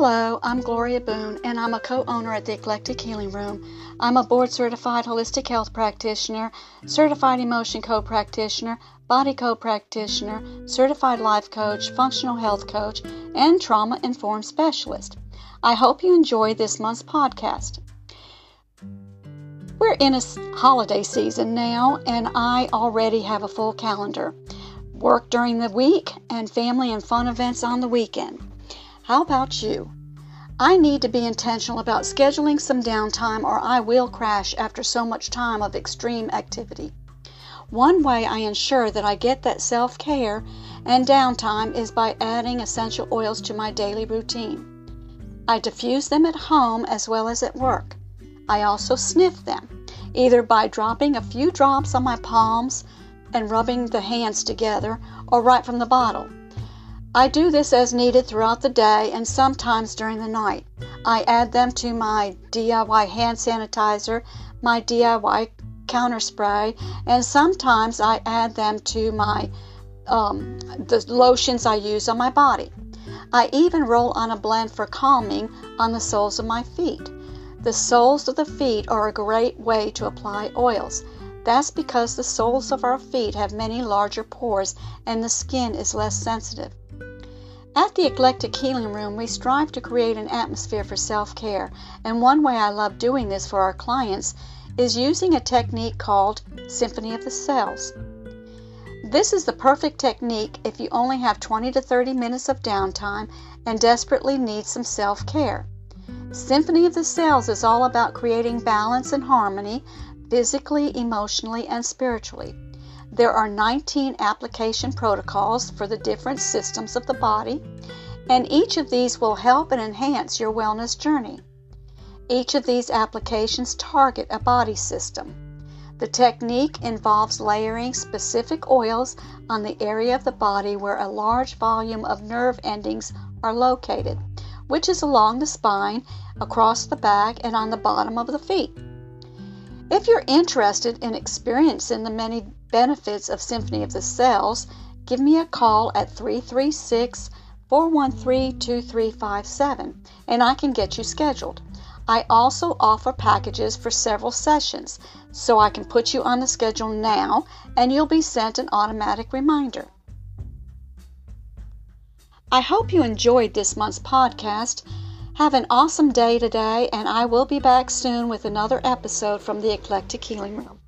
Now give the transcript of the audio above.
Hello, I'm Gloria Boone, and I'm a co owner at the Eclectic Healing Room. I'm a board certified holistic health practitioner, certified Emotion Code practitioner, Body Code practitioner, certified life coach, functional health coach, and trauma informed specialist. I hope you enjoy this month's podcast. We're in a holiday season now, and I already have a full calendar work during the week and family and fun events on the weekend. How about you? I need to be intentional about scheduling some downtime or I will crash after so much time of extreme activity. One way I ensure that I get that self care and downtime is by adding essential oils to my daily routine. I diffuse them at home as well as at work. I also sniff them, either by dropping a few drops on my palms and rubbing the hands together or right from the bottle. I do this as needed throughout the day and sometimes during the night. I add them to my DIY hand sanitizer, my DIY counter spray, and sometimes I add them to my um, the lotions I use on my body. I even roll on a blend for calming on the soles of my feet. The soles of the feet are a great way to apply oils. That's because the soles of our feet have many larger pores and the skin is less sensitive. At the Eclectic Healing Room, we strive to create an atmosphere for self care, and one way I love doing this for our clients is using a technique called Symphony of the Cells. This is the perfect technique if you only have 20 to 30 minutes of downtime and desperately need some self care. Symphony of the Cells is all about creating balance and harmony physically, emotionally, and spiritually. There are 19 application protocols for the different systems of the body, and each of these will help and enhance your wellness journey. Each of these applications target a body system. The technique involves layering specific oils on the area of the body where a large volume of nerve endings are located, which is along the spine, across the back, and on the bottom of the feet. If you're interested in experiencing the many benefits of Symphony of the Cells, give me a call at 336 413 2357 and I can get you scheduled. I also offer packages for several sessions, so I can put you on the schedule now and you'll be sent an automatic reminder. I hope you enjoyed this month's podcast. Have an awesome day today, and I will be back soon with another episode from the Eclectic Healing Room.